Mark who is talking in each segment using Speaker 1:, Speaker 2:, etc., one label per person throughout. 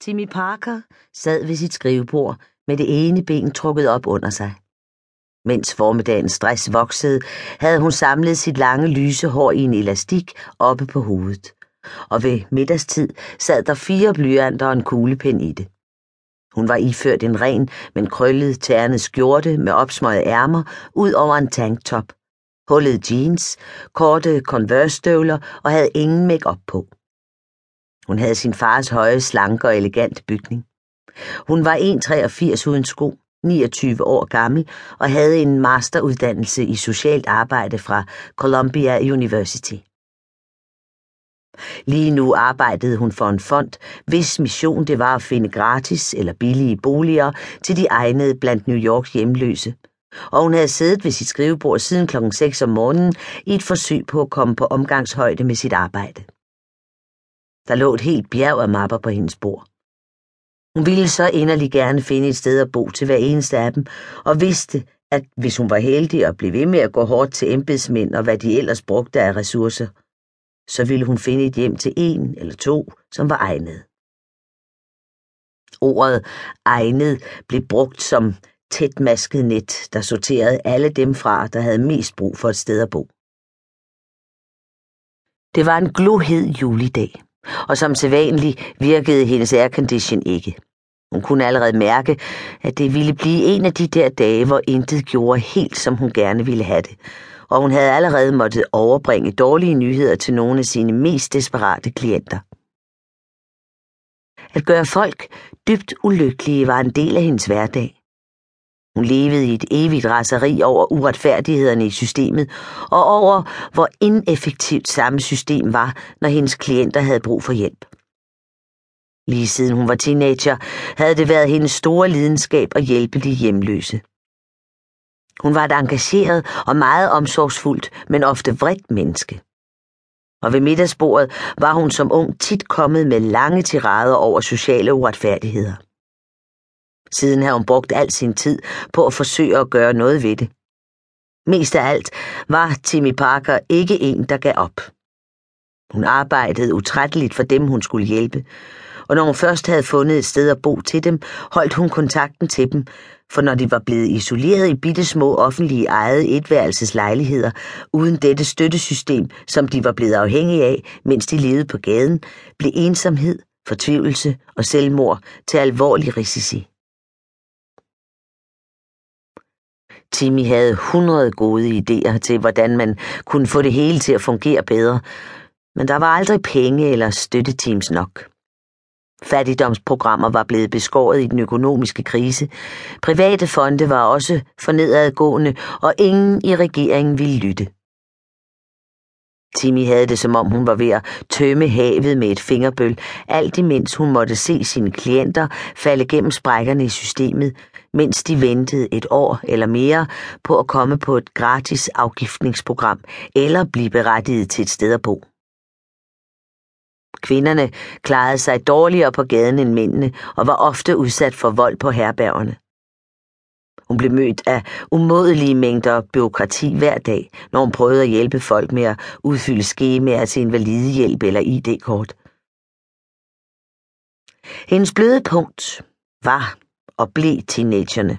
Speaker 1: Timmy Parker sad ved sit skrivebord med det ene ben trukket op under sig. Mens formiddagens stress voksede, havde hun samlet sit lange lyse hår i en elastik oppe på hovedet. Og ved middagstid sad der fire blyanter og en kuglepen i det. Hun var iført en ren, men krøllet, ternet skjorte med opsmøjet ærmer ud over en tanktop, hullet jeans, korte Converse-støvler og havde ingen make på. Hun havde sin fars høje, slanke og elegante bygning. Hun var 1,83 uden sko, 29 år gammel og havde en masteruddannelse i socialt arbejde fra Columbia University. Lige nu arbejdede hun for en fond, hvis mission det var at finde gratis eller billige boliger til de egnede blandt New Yorks hjemløse. Og hun havde siddet ved sit skrivebord siden klokken 6 om morgenen i et forsøg på at komme på omgangshøjde med sit arbejde. Der lå et helt bjerg af mapper på hendes bord. Hun ville så inderlig gerne finde et sted at bo til hver eneste af dem, og vidste, at hvis hun var heldig og blev ved med at gå hårdt til embedsmænd og hvad de ellers brugte af ressourcer, så ville hun finde et hjem til en eller to, som var egnet. Ordet egnet blev brugt som tætmasket net, der sorterede alle dem fra, der havde mest brug for et sted at bo. Det var en glohed julidag og som sædvanligt virkede hendes aircondition ikke. Hun kunne allerede mærke, at det ville blive en af de der dage, hvor intet gjorde helt, som hun gerne ville have det, og hun havde allerede måttet overbringe dårlige nyheder til nogle af sine mest desperate klienter. At gøre folk dybt ulykkelige var en del af hendes hverdag. Hun levede i et evigt raseri over uretfærdighederne i systemet, og over, hvor ineffektivt samme system var, når hendes klienter havde brug for hjælp. Lige siden hun var teenager, havde det været hendes store lidenskab at hjælpe de hjemløse. Hun var et engageret og meget omsorgsfuldt, men ofte vredt menneske. Og ved middagsbordet var hun som ung tit kommet med lange tirader over sociale uretfærdigheder. Siden havde hun brugt al sin tid på at forsøge at gøre noget ved det. Mest af alt var Timmy Parker ikke en, der gav op. Hun arbejdede utrætteligt for dem, hun skulle hjælpe, og når hun først havde fundet et sted at bo til dem, holdt hun kontakten til dem, for når de var blevet isoleret i bitte små offentlige ejede etværelseslejligheder, uden dette støttesystem, som de var blevet afhængige af, mens de levede på gaden, blev ensomhed, fortvivlelse og selvmord til alvorlig risici. Simi havde 100 gode idéer til, hvordan man kunne få det hele til at fungere bedre, men der var aldrig penge eller støtteteams nok. Fattigdomsprogrammer var blevet beskåret i den økonomiske krise. Private fonde var også for nedadgående, og ingen i regeringen ville lytte. Timmy havde det, som om hun var ved at tømme havet med et fingerbøl, alt imens hun måtte se sine klienter falde gennem sprækkerne i systemet, mens de ventede et år eller mere på at komme på et gratis afgiftningsprogram eller blive berettiget til et sted at bo. Kvinderne klarede sig dårligere på gaden end mændene og var ofte udsat for vold på herbergerne. Hun blev mødt af umådelige mængder byråkrati hver dag, når hun prøvede at hjælpe folk med at udfylde skemaer til invalidehjælp eller ID-kort. Hendes bløde punkt var og blev teenagerne.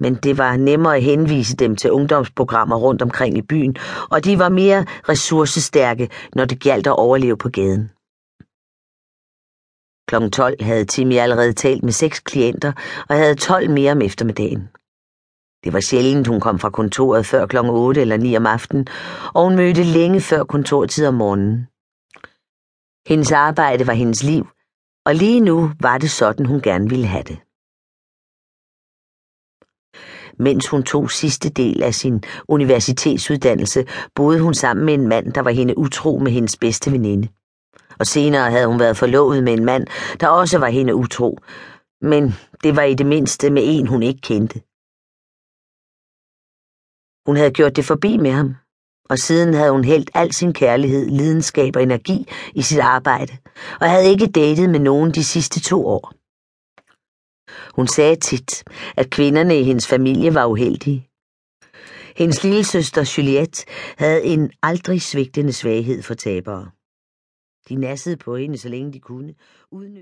Speaker 1: Men det var nemmere at henvise dem til ungdomsprogrammer rundt omkring i byen, og de var mere ressourcestærke, når det galt at overleve på gaden. Klokken 12 havde Timmy allerede talt med seks klienter og havde 12 mere om eftermiddagen. Det var sjældent, hun kom fra kontoret før klokken 8 eller 9 om aftenen, og hun mødte længe før kontortid om morgenen. Hendes arbejde var hendes liv, og lige nu var det sådan, hun gerne ville have det. Mens hun tog sidste del af sin universitetsuddannelse, boede hun sammen med en mand, der var hende utro med hendes bedste veninde og senere havde hun været forlovet med en mand, der også var hende utro, men det var i det mindste med en, hun ikke kendte. Hun havde gjort det forbi med ham, og siden havde hun hældt al sin kærlighed, lidenskab og energi i sit arbejde, og havde ikke datet med nogen de sidste to år. Hun sagde tit, at kvinderne i hendes familie var uheldige. Hendes lille søster Juliette havde en aldrig svigtende svaghed for tabere. De nassede på hende, så længe de kunne. Udnyt